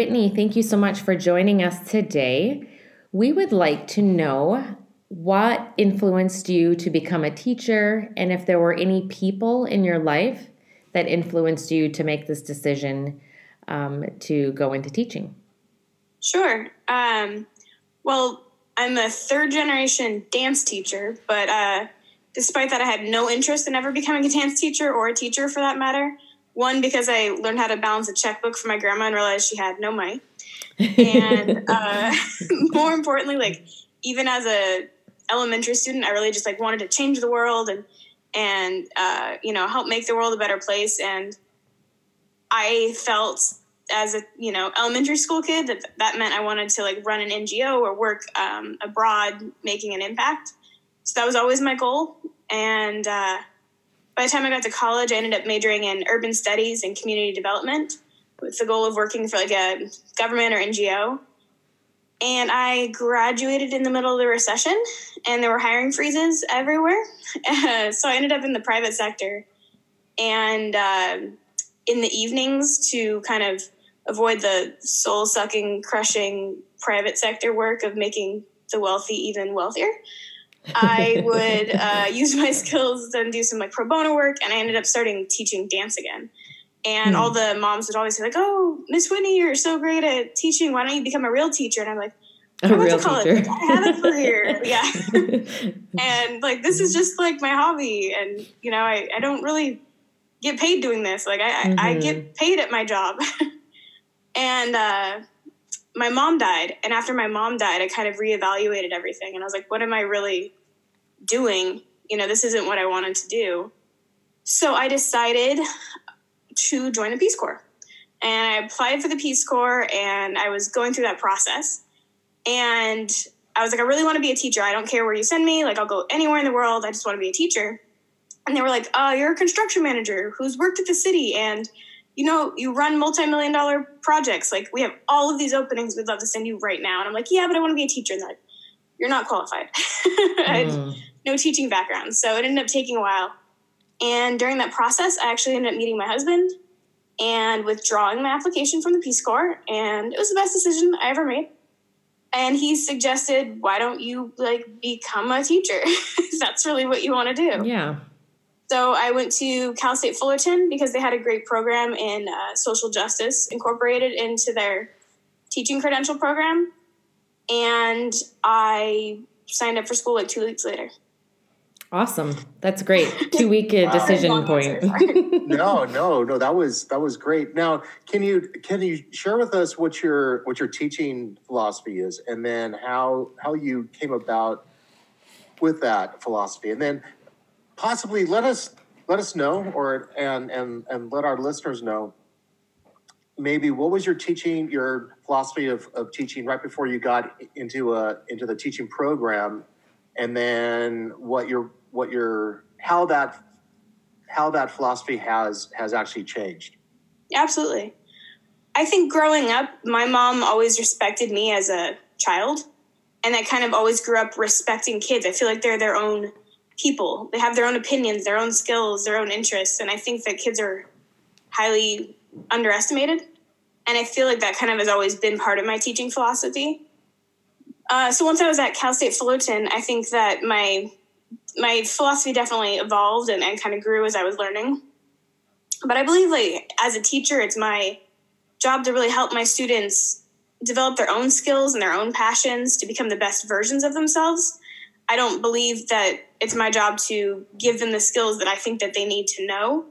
Whitney, thank you so much for joining us today. We would like to know what influenced you to become a teacher and if there were any people in your life that influenced you to make this decision um, to go into teaching. Sure. Um, well, I'm a third generation dance teacher, but uh, despite that, I had no interest in ever becoming a dance teacher or a teacher for that matter. One, because I learned how to balance a checkbook for my grandma and realized she had no money. And uh, more importantly, like even as a elementary student, I really just like wanted to change the world and and uh, you know help make the world a better place. And I felt as a you know elementary school kid that that meant I wanted to like run an NGO or work um, abroad, making an impact. So that was always my goal. And uh, by the time I got to college, I ended up majoring in urban studies and community development with the goal of working for like a government or NGO. And I graduated in the middle of the recession, and there were hiring freezes everywhere. so I ended up in the private sector. And uh, in the evenings, to kind of avoid the soul sucking, crushing private sector work of making the wealthy even wealthier, I would uh, use my skills and do some like pro bono work. And I ended up starting teaching dance again. And all hmm. the moms would always say like, "Oh, Miss Whitney, you're so great at teaching. Why don't you become a real teacher?" And I'm like, a real teacher. Like, I have a career, yeah. and like this is just like my hobby, and you know, I, I don't really get paid doing this. Like I, mm-hmm. I, I, get mm-hmm. paid at my job. and uh, my mom died, and after my mom died, I kind of reevaluated everything, and I was like, what am I really doing? You know, this isn't what I wanted to do. So I decided to join the Peace Corps. And I applied for the Peace Corps and I was going through that process. And I was like, I really want to be a teacher. I don't care where you send me. Like, I'll go anywhere in the world. I just want to be a teacher. And they were like, Oh, You're a construction manager who's worked at the city and you know, you run multi-million dollar projects. Like we have all of these openings. We'd love to send you right now. And I'm like, yeah, but I want to be a teacher. And they're like, you're not qualified. Mm. No teaching background. So it ended up taking a while. And during that process, I actually ended up meeting my husband and withdrawing my application from the Peace Corps. And it was the best decision I ever made. And he suggested, why don't you like become a teacher? That's really what you want to do. Yeah. So I went to Cal State Fullerton because they had a great program in uh, social justice incorporated into their teaching credential program. And I signed up for school like two weeks later. Awesome. That's great. Two week wow. decision point. no, no, no. That was that was great. Now, can you can you share with us what your what your teaching philosophy is, and then how how you came about with that philosophy, and then possibly let us let us know, or and and and let our listeners know. Maybe what was your teaching, your philosophy of, of teaching right before you got into a into the teaching program, and then what your what your how that how that philosophy has has actually changed. Absolutely. I think growing up, my mom always respected me as a child, and I kind of always grew up respecting kids. I feel like they're their own people. They have their own opinions, their own skills, their own interests, and I think that kids are highly underestimated. And I feel like that kind of has always been part of my teaching philosophy. Uh, so once I was at Cal State Fullerton, I think that my my philosophy definitely evolved and, and kind of grew as I was learning. But I believe like as a teacher, it's my job to really help my students develop their own skills and their own passions to become the best versions of themselves. I don't believe that it's my job to give them the skills that I think that they need to know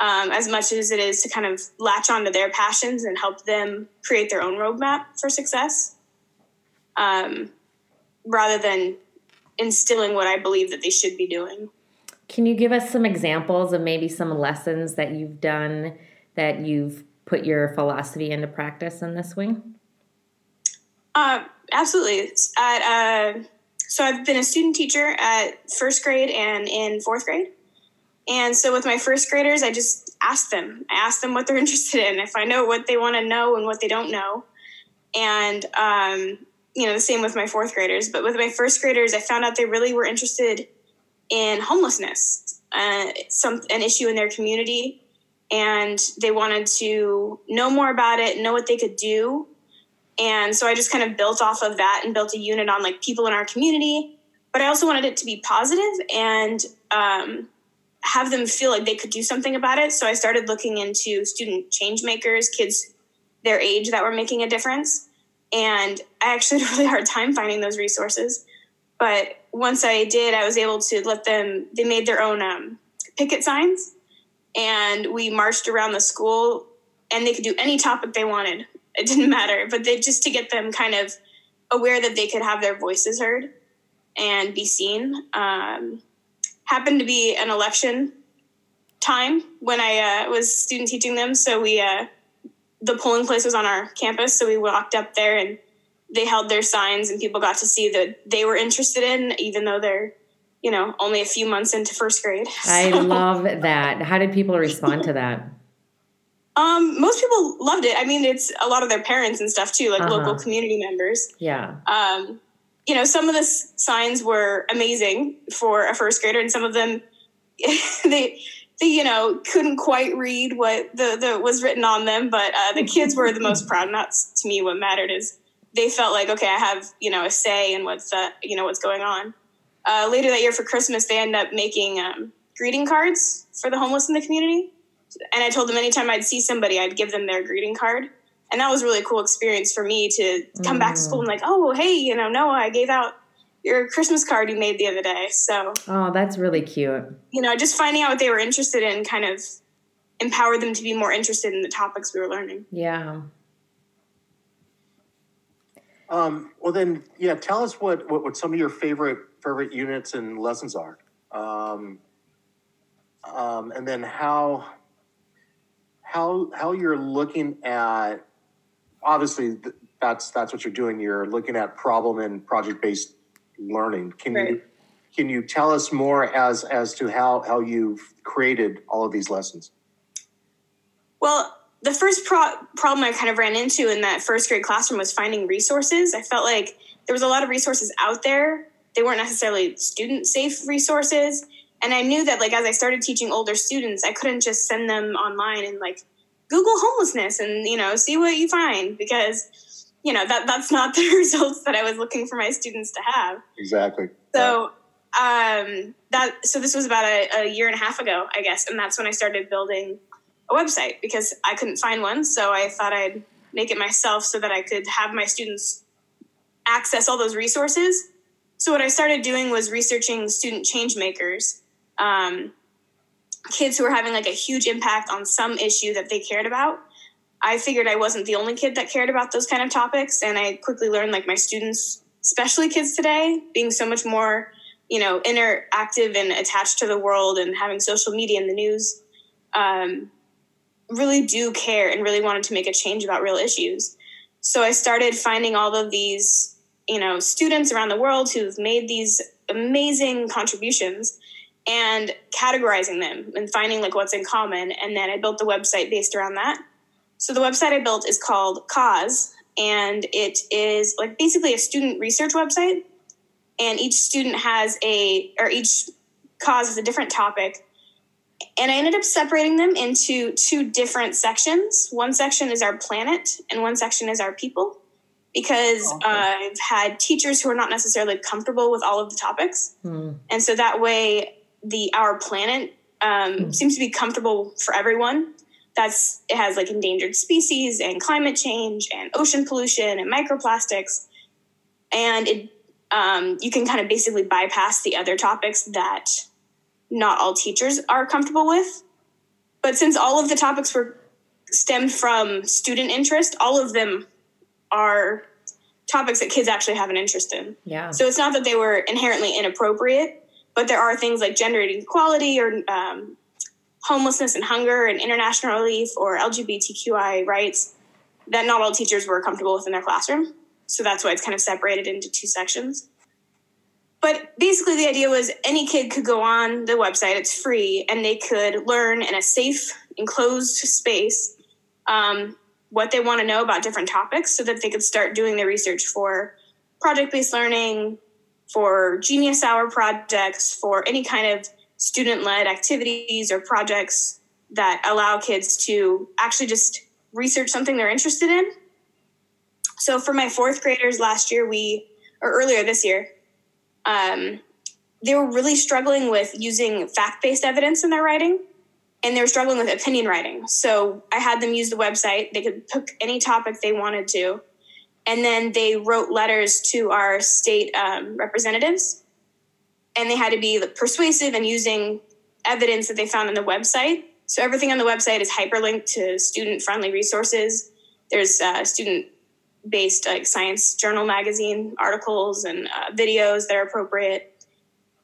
um, as much as it is to kind of latch onto their passions and help them create their own roadmap for success um, rather than instilling what I believe that they should be doing. Can you give us some examples of maybe some lessons that you've done that you've put your philosophy into practice in this way? Uh, absolutely. At uh, so I've been a student teacher at first grade and in fourth grade. And so with my first graders, I just ask them. I ask them what they're interested in. If I know what they want to know and what they don't know. And um, you know, the same with my fourth graders. But with my first graders, I found out they really were interested in homelessness, uh, some an issue in their community, and they wanted to know more about it, know what they could do. And so I just kind of built off of that and built a unit on like people in our community. But I also wanted it to be positive and um, have them feel like they could do something about it. So I started looking into student change makers, kids their age that were making a difference. And I actually had a really hard time finding those resources. But once I did, I was able to let them, they made their own um, picket signs and we marched around the school and they could do any topic they wanted. It didn't matter, but they just to get them kind of aware that they could have their voices heard and be seen. Um, happened to be an election time when I uh, was student teaching them, so we uh, the polling place was on our campus, so we walked up there and they held their signs, and people got to see that they were interested in, even though they're you know only a few months into first grade. So. I love that. How did people respond to that? Um, most people loved it. I mean, it's a lot of their parents and stuff too, like uh-huh. local community members. Yeah. Um, you know, some of the signs were amazing for a first grader, and some of them they they you know couldn't quite read what the, the was written on them. But uh, the kids were the most proud, and that's to me what mattered is they felt like okay, I have you know a say in what's uh, you know what's going on. Uh, later that year for Christmas, they ended up making um, greeting cards for the homeless in the community, and I told them anytime I'd see somebody, I'd give them their greeting card and that was really a cool experience for me to come mm. back to school and like, oh, hey, you know, Noah, I gave out your Christmas card you made the other day. So, oh, that's really cute. You know, just finding out what they were interested in kind of empowered them to be more interested in the topics we were learning. Yeah. Um, well, then, yeah, tell us what, what, what some of your favorite favorite units and lessons are, um, um, and then how how how you're looking at obviously that's that's what you're doing. You're looking at problem and project based learning. Can right. you can you tell us more as as to how how you've created all of these lessons? Well, the first pro- problem I kind of ran into in that first grade classroom was finding resources. I felt like there was a lot of resources out there. They weren't necessarily student safe resources. And I knew that like as I started teaching older students, I couldn't just send them online and like Google homelessness and you know see what you find because you know that that's not the results that I was looking for my students to have. Exactly. So um, that so this was about a, a year and a half ago, I guess, and that's when I started building a website because I couldn't find one. So I thought I'd make it myself so that I could have my students access all those resources. So what I started doing was researching student change makers. Um, kids who were having like a huge impact on some issue that they cared about. I figured I wasn't the only kid that cared about those kind of topics, and I quickly learned like my students, especially kids today, being so much more, you know, interactive and attached to the world and having social media and the news, um, really do care and really wanted to make a change about real issues. So I started finding all of these, you know, students around the world who've made these amazing contributions and categorizing them and finding like what's in common. And then I built the website based around that. So the website I built is called Cause, and it is like basically a student research website. And each student has a, or each cause is a different topic. And I ended up separating them into two different sections. One section is our planet, and one section is our people because okay. uh, I've had teachers who are not necessarily comfortable with all of the topics. Hmm. And so that way the our planet um, mm. seems to be comfortable for everyone. That's it has like endangered species and climate change and ocean pollution and microplastics, and it um, you can kind of basically bypass the other topics that not all teachers are comfortable with. But since all of the topics were stemmed from student interest, all of them are topics that kids actually have an interest in. Yeah. So it's not that they were inherently inappropriate but there are things like gender equality or um, homelessness and hunger and international relief or LGBTQI rights that not all teachers were comfortable with in their classroom. So that's why it's kind of separated into two sections. But basically, the idea was any kid could go on the website, it's free, and they could learn in a safe, enclosed space um, what they want to know about different topics so that they could start doing their research for project based learning, for Genius Hour projects, for any kind of student led activities or projects that allow kids to actually just research something they're interested in. So for my fourth graders last year, we or earlier this year, um, they were really struggling with using fact-based evidence in their writing and they were struggling with opinion writing. So i had them use the website. They could pick any topic they wanted to. And then they wrote letters to our state um, representatives and they had to be persuasive and using evidence that they found on the website so everything on the website is hyperlinked to student friendly resources there's uh, student based like science journal magazine articles and uh, videos that are appropriate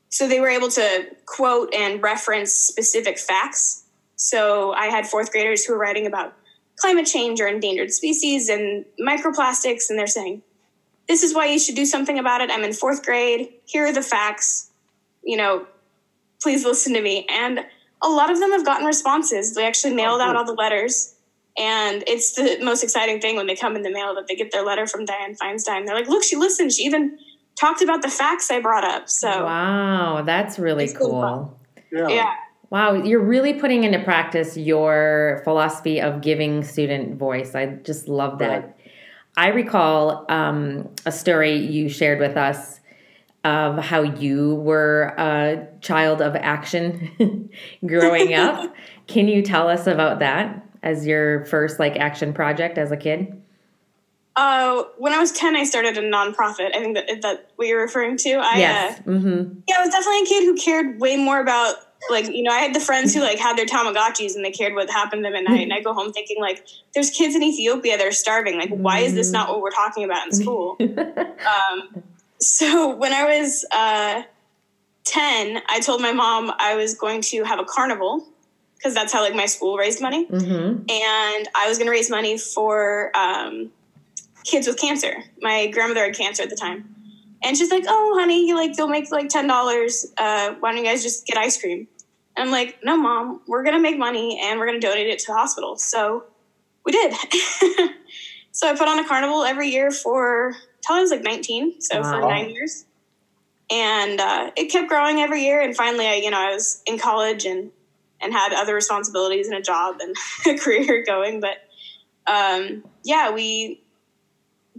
so they were able to quote and reference specific facts. So I had fourth graders who were writing about climate change or endangered species and microplastics, and they're saying, This is why you should do something about it. I'm in fourth grade. Here are the facts. You know, please listen to me. And a lot of them have gotten responses. They actually oh, mailed out all the letters. And it's the most exciting thing when they come in the mail that they get their letter from Dianne Feinstein. They're like, look, she listened. She even talked about the facts I brought up. So wow, that's really cool. Yeah. yeah. Wow, you're really putting into practice your philosophy of giving student voice. I just love that. Right. I recall um, a story you shared with us of how you were a child of action growing up. Can you tell us about that as your first like action project as a kid? Uh, when I was 10, I started a nonprofit. I think that that what you're referring to. I, yes. Uh, mm-hmm. Yeah, I was definitely a kid who cared way more about like you know I had the friends who like had their Tamagotchis and they cared what happened to them at night. And I go home thinking like, there's kids in Ethiopia that are starving. Like, why is this not what we're talking about in school? um, so when I was uh, 10, I told my mom I was going to have a carnival because that's how like my school raised money, mm-hmm. and I was going to raise money for. Um, kids with cancer. My grandmother had cancer at the time. And she's like, "Oh, honey, you like you'll make like ten dollars. Uh, why don't you guys just get ice cream?" And I'm like, "No, mom, we're gonna make money and we're gonna donate it to the hospital." So we did. so I put on a carnival every year for until I was like 19, so wow. for nine years, and uh, it kept growing every year. And finally, I you know I was in college and and had other responsibilities and a job and a career going, but um, yeah, we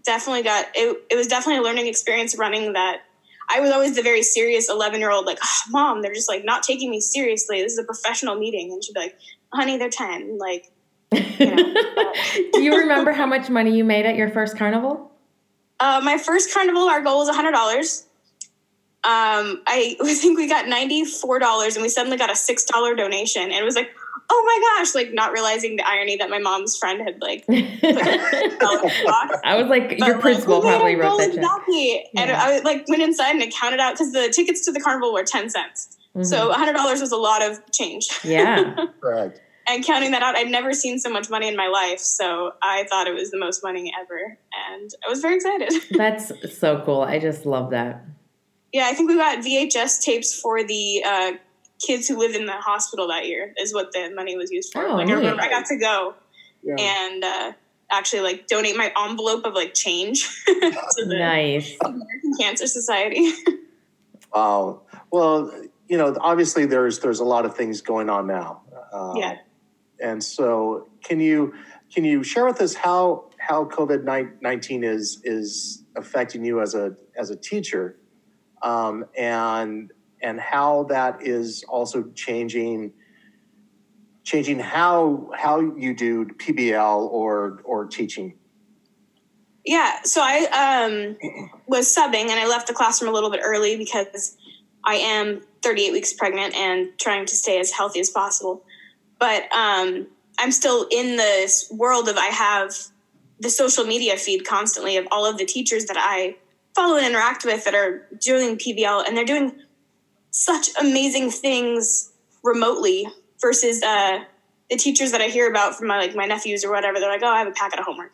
definitely got it, it was definitely a learning experience running that I was always the very serious 11 year old, like, oh, mom, they're just like not taking me seriously. This is a professional meeting. And she'd be like, honey, they're 10. Like, you know, do you remember how much money you made at your first carnival? Uh, my first carnival, our goal was $100. Um, I think we got $94 and we suddenly got a $6 donation. And it was like, oh my gosh, like not realizing the irony that my mom's friend had like. I was like, your principal like, probably wrote that. Exactly, yeah. and I like went inside and I counted out because the tickets to the carnival were ten cents, mm-hmm. so hundred dollars was a lot of change. Yeah, right. And counting that out, I'd never seen so much money in my life, so I thought it was the most money ever, and I was very excited. That's so cool. I just love that. Yeah, I think we got VHS tapes for the uh, kids who lived in the hospital that year is what the money was used for. Oh, like I remember I got to go yeah. and uh, actually like donate my envelope of like change to the nice. American Cancer Society. wow. Well, you know, obviously there's there's a lot of things going on now. Uh, yeah. And so, can you can you share with us how how COVID nineteen is is affecting you as a as a teacher, um, and and how that is also changing changing how how you do PBL or or teaching. Yeah, so I um, was subbing and I left the classroom a little bit early because I am 38 weeks pregnant and trying to stay as healthy as possible. But um, I'm still in this world of I have the social media feed constantly of all of the teachers that I follow and interact with that are doing PBL and they're doing such amazing things remotely versus uh, the teachers that I hear about from my like my nephews or whatever. They're like, oh, I have a packet of homework.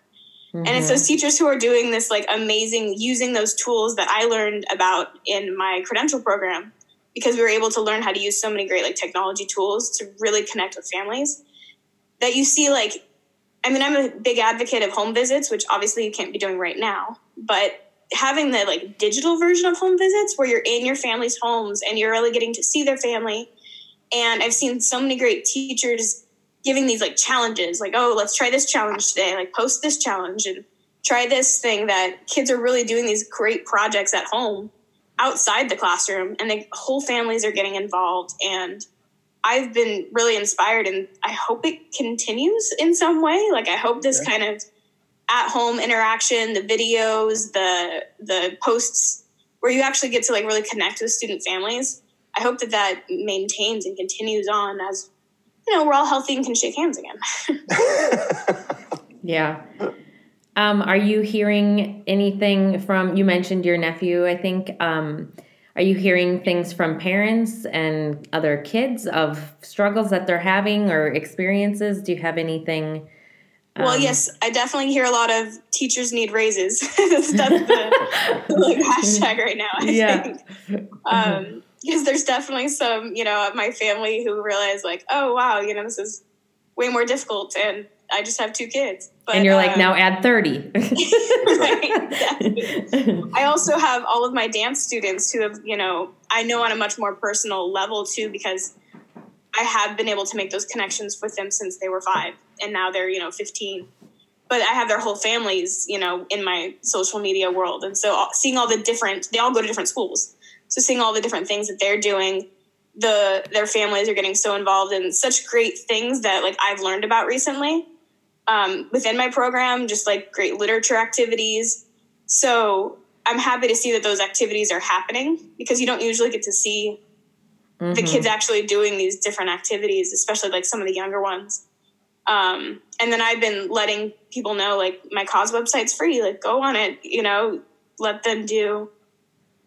Mm-hmm. And it's those mm-hmm. teachers who are doing this like amazing using those tools that I learned about in my credential program because we were able to learn how to use so many great like technology tools to really connect with families that you see like I mean I'm a big advocate of home visits which obviously you can't be doing right now but having the like digital version of home visits where you're in your family's homes and you're really getting to see their family. And i've seen so many great teachers giving these like challenges, like, oh, let's try this challenge today, like post this challenge and try this thing that kids are really doing these great projects at home outside the classroom and the whole families are getting involved and I've been really inspired and I hope it continues in some way. Like I hope this kind of at home interaction, the videos, the the posts where you actually get to like really connect with student families. I hope that that maintains and continues on as you know we're all healthy and can shake hands again. yeah. Um, are you hearing anything from? You mentioned your nephew. I think. Um, are you hearing things from parents and other kids of struggles that they're having or experiences? Do you have anything? Um, well, yes, I definitely hear a lot of teachers need raises. that's, the, the like, hashtag right now. I yeah. think. Um, because there's definitely some, you know, my family who realize like, oh wow, you know, this is way more difficult, and I just have two kids. But, and you're like, um, now add 30. right, I also have all of my dance students who have, you know, I know on a much more personal level too, because I have been able to make those connections with them since they were five and now they're, you know, 15. But I have their whole families, you know, in my social media world. And so seeing all the different, they all go to different schools. So seeing all the different things that they're doing, the their families are getting so involved in such great things that like I've learned about recently um, within my program, just like great literature activities. So I'm happy to see that those activities are happening because you don't usually get to see mm-hmm. the kids actually doing these different activities, especially like some of the younger ones. Um, and then I've been letting people know like my cause website's free, like go on it, you know, let them do.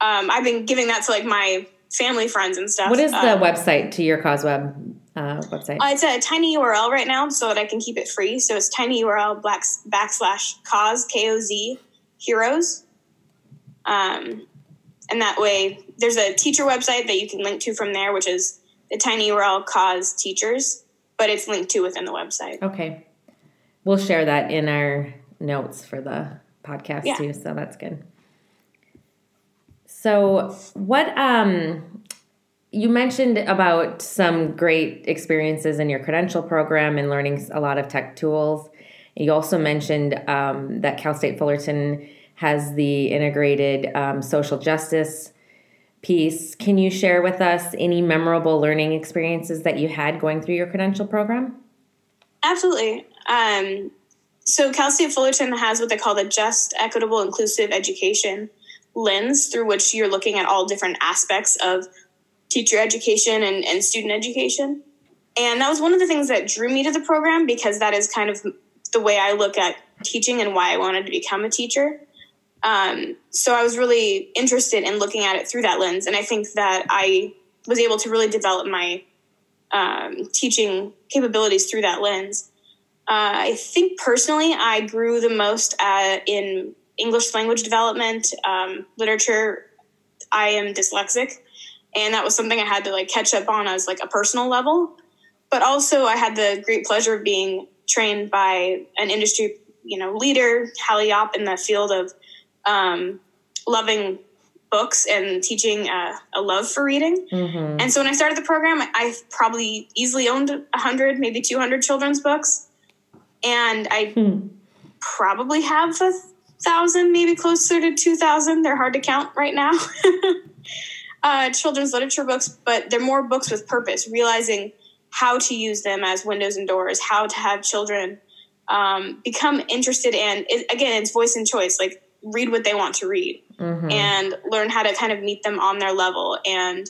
Um, I've been giving that to like my family friends and stuff. What is the um, website to your cause web? Uh, website? Uh, it's a tiny URL right now so that I can keep it free. So it's tiny URL backslash cause K O Z heroes. Um, and that way, there's a teacher website that you can link to from there, which is the tiny URL cause teachers, but it's linked to within the website. Okay. We'll share that in our notes for the podcast yeah. too. So that's good. So, what um, you mentioned about some great experiences in your credential program and learning a lot of tech tools. You also mentioned um, that Cal State Fullerton has the integrated um, social justice piece. Can you share with us any memorable learning experiences that you had going through your credential program? Absolutely. Um, so, Cal State Fullerton has what they call the Just, Equitable, Inclusive Education lens through which you're looking at all different aspects of teacher education and, and student education. And that was one of the things that drew me to the program because that is kind of the way I look at teaching and why I wanted to become a teacher. Um, so I was really interested in looking at it through that lens. And I think that I was able to really develop my um, teaching capabilities through that lens. Uh, I think personally, I grew the most at, in English language development, um, literature. I am dyslexic, and that was something I had to like catch up on as like a personal level. But also, I had the great pleasure of being trained by an industry, you know, leader, Hallie Yopp, in the field of um, loving books and teaching uh, a love for reading. Mm-hmm. And so when I started the program, I probably easily owned 100, maybe 200 children's books. And I hmm. probably have a thousand, maybe closer to 2,000. They're hard to count right now. uh, children's literature books, but they're more books with purpose, realizing how to use them as windows and doors, how to have children um, become interested in, it, again, it's voice and choice, like read what they want to read mm-hmm. and learn how to kind of meet them on their level and,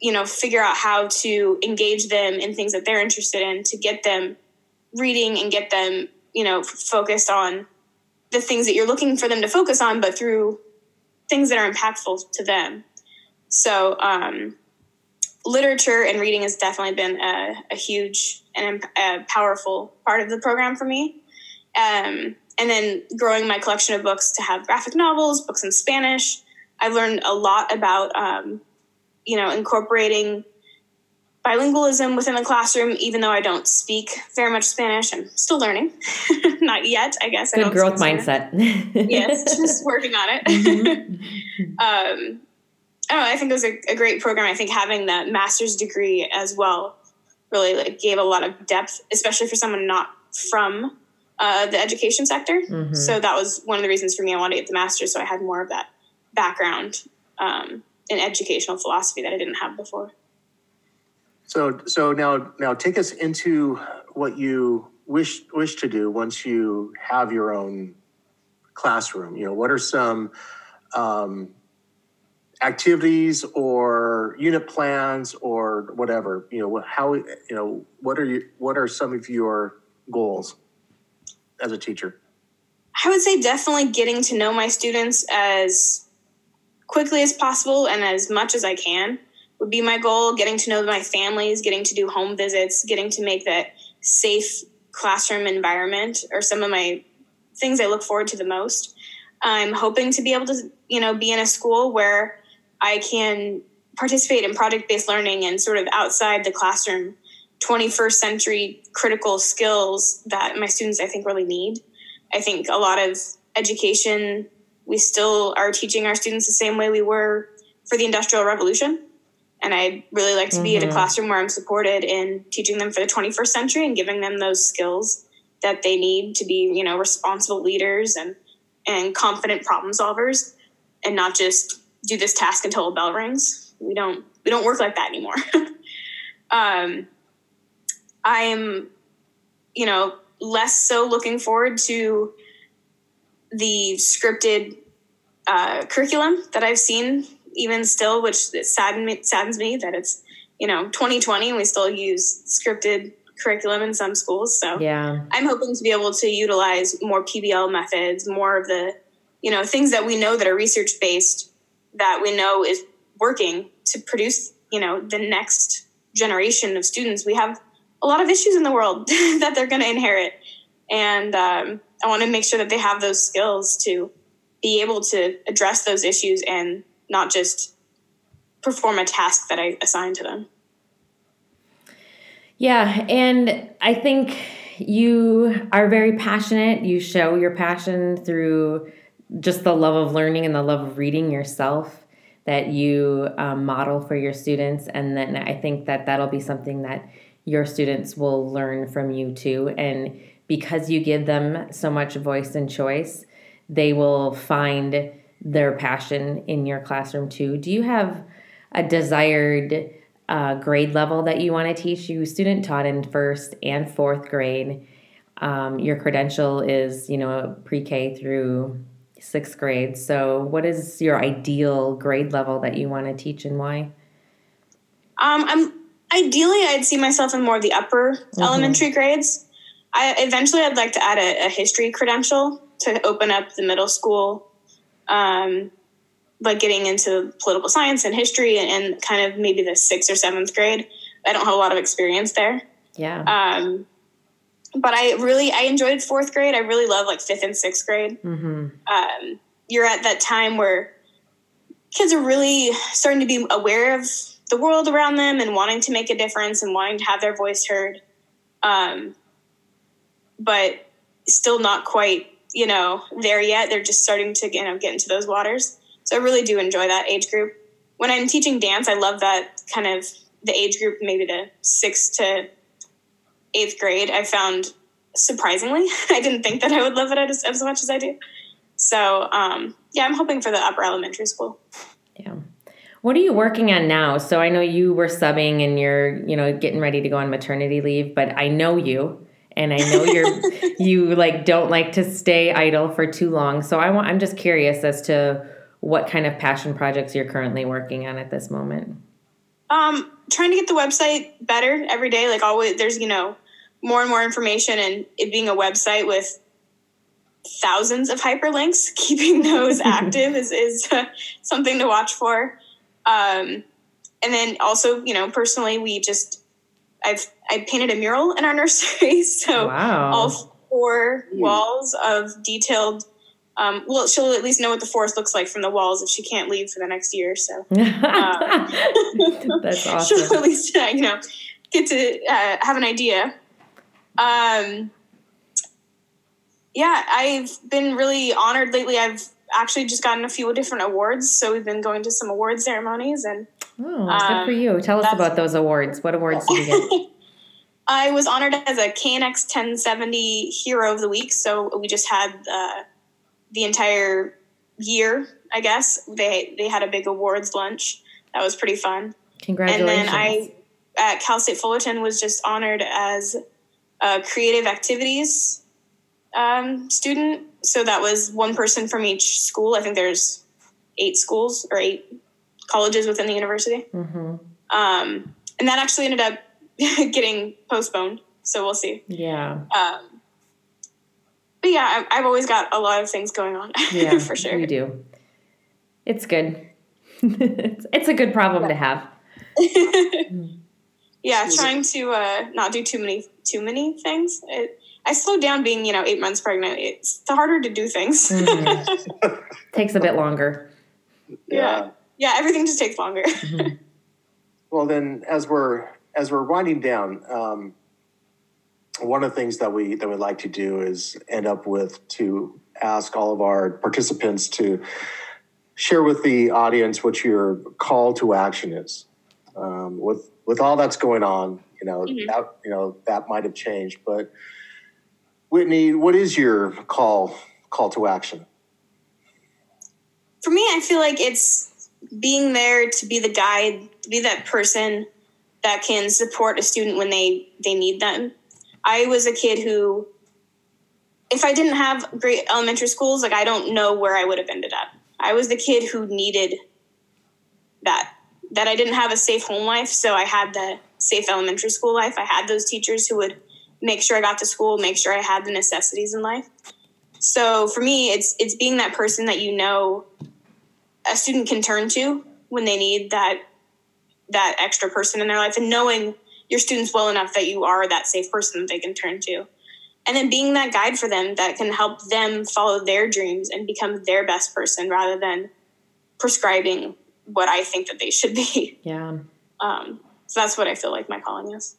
you know, figure out how to engage them in things that they're interested in to get them reading and get them, you know, focused on the things that you're looking for them to focus on, but through things that are impactful to them. So, um, literature and reading has definitely been a, a huge and a powerful part of the program for me. Um, and then growing my collection of books to have graphic novels, books in Spanish. I've learned a lot about, um, you know, incorporating bilingualism within the classroom, even though I don't speak very much Spanish. I'm still learning. Not yet, I guess. Good growth mindset. yes, just working on it. Mm-hmm. um, oh, I think it was a, a, great program. I think having that master's degree as well really like gave a lot of depth, especially for someone not from uh, the education sector. Mm-hmm. So that was one of the reasons for me I wanted to get the master's, so I had more of that background um, in educational philosophy that I didn't have before. So, so now, now take us into what you wish wish to do once you have your own classroom. You know, what are some um, activities or unit plans or whatever? You know, how you know what are you what are some of your goals as a teacher? I would say definitely getting to know my students as quickly as possible and as much as I can would be my goal. Getting to know my families, getting to do home visits, getting to make that safe classroom environment are some of my things I look forward to the most. I'm hoping to be able to, you know, be in a school where I can participate in project based learning and sort of outside the classroom 21st century critical skills that my students I think really need. I think a lot of education we still are teaching our students the same way we were for the industrial revolution and i'd really like to mm-hmm. be in a classroom where i'm supported in teaching them for the 21st century and giving them those skills that they need to be you know responsible leaders and and confident problem solvers and not just do this task until a bell rings. We don't we don't work like that anymore. Um i'm you know less so looking forward to the scripted uh, curriculum that I've seen, even still, which sadden, saddens me that it's you know 2020 and we still use scripted curriculum in some schools. So yeah, I'm hoping to be able to utilize more PBL methods, more of the you know things that we know that are research based that we know is working to produce you know the next generation of students. We have a lot of issues in the world that they're going to inherit, and um, I want to make sure that they have those skills to be able to address those issues and not just perform a task that I assign to them. Yeah, and I think you are very passionate. You show your passion through just the love of learning and the love of reading yourself that you um, model for your students. And then I think that that'll be something that your students will learn from you too. And because you give them so much voice and choice, they will find their passion in your classroom too. Do you have a desired uh, grade level that you want to teach? You student taught in first and fourth grade. Um, your credential is, you know, pre-K through sixth grade. So, what is your ideal grade level that you want to teach, and why? Um, I'm ideally I'd see myself in more of the upper mm-hmm. elementary grades. I eventually I'd like to add a, a, history credential to open up the middle school, um, like getting into political science and history and, and, kind of maybe the sixth or seventh grade. I don't have a lot of experience there. Yeah. Um, but I really I enjoyed fourth grade. I really love like fifth and sixth grade. Mm-hmm. Um, you're at that time where kids are really starting to be aware of the world around them and wanting to make a difference and wanting to have their voice heard. Um, but still not quite, you know, there yet. They're just starting to, you know, get into those waters. So I really do enjoy that age group. When I'm teaching dance, I love that kind of the age group, maybe the six to eighth grade. I found surprisingly, I didn't think that I would love it as, as much as I do. So um, yeah, I'm hoping for the upper elementary school. Yeah. What are you working on now? So I know you were subbing and you're, you know, getting ready to go on maternity leave, but I know you and I know you're you like don't like to stay idle for too long. So I want I'm just curious as to what kind of passion projects you're currently working on at this moment. Um, trying to get the website better every day. Like always, there's you know more and more information, and it being a website with thousands of hyperlinks, keeping those active is is uh, something to watch for. Um, and then also, you know, personally, we just I've I painted a mural in our nursery, so wow. all four walls of detailed. Um, well, she'll at least know what the forest looks like from the walls if she can't leave for the next year. So uh, that's awesome. She'll at least uh, you know get to uh, have an idea. Um, yeah, I've been really honored lately. I've actually just gotten a few different awards, so we've been going to some award ceremonies and Oh, good for um, you. Tell us about those awards. What awards did you get? I was honored as a KNX 1070 Hero of the Week. So we just had uh, the entire year, I guess. They they had a big awards lunch. That was pretty fun. Congratulations. And then I at Cal State Fullerton was just honored as a creative activities um, student. So that was one person from each school. I think there's eight schools or eight colleges within the university. hmm Um, and that actually ended up getting postponed. So we'll see. Yeah. Um, but yeah, I, I've always got a lot of things going on Yeah. for sure. You do. It's good. it's, it's a good problem to have. yeah, trying to uh, not do too many too many things. It, I slowed down being you know eight months pregnant. It's harder to do things. Mhm. Takes a bit longer. Yeah. yeah, everything just takes longer. Well, then, as we're as we're winding down, um, one of the things that we that we like to do is end up with to ask all of our participants to share with the audience what your call to action is. Um, with with all that's going on, you know Mhm. that you know that might have changed, but Whitney, what is your call call to action? For me, I feel like it's being there to be the guide, to be that person that can support a student when they they need them. I was a kid who, if I didn't have great elementary schools, like I don't know where I would have ended up. I was the kid who needed that. That I didn't have a safe home life, so I had the safe elementary school life. I had those teachers who would make sure I got to school, make sure I had the necessities in life. So for me, it's it's being that person that you know a student can turn to when they need that that extra person in their life and knowing your students well enough that you are that safe person that they can turn to and then being that guide for them that can help them follow their dreams and become their best person rather than prescribing what i think that they should be Yeah. um, so that's what i feel like my calling is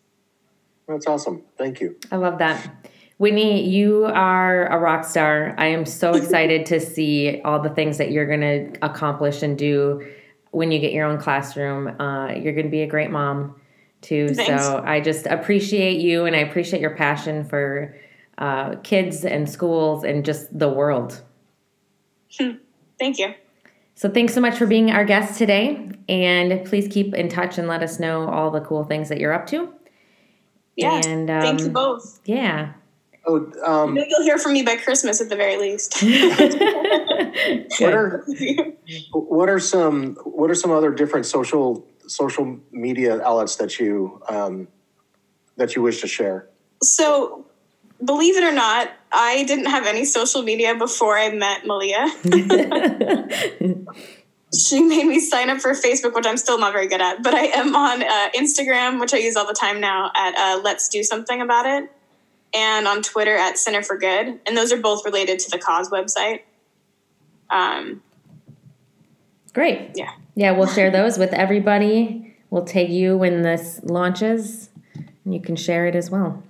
That's awesome. Thank you. I love that. Whitney, you are a rock star. I am so excited to see all the things that you're going to accomplish and do when you get your own classroom. Uh, you're going to be a great mom too. Thanks. So I just appreciate you and I appreciate your passion for uh, kids and schools and just the world. thank you So thanks so much for being our guest today. And please keep in touch and let us know all the cool things that you're up to. yeah And thank you um, both yeah. Oh, um, know you'll hear from me by christmas at the very least what are what are some what are some other different social social media outlets that you um, that you wish to share? So, believe it or not, I didn't have any social media before I met Malia. she made me sign up for Facebook, which I'm still not very good at, but I am on uh, Instagram, which I use all the time now, at uh, Let's Do Something About It, and on Twitter at Center for Good. And those are both related to the cause website. Um, Great. Yeah. Yeah, we'll share those with everybody. We'll tag you when this launches, and you can share it as well.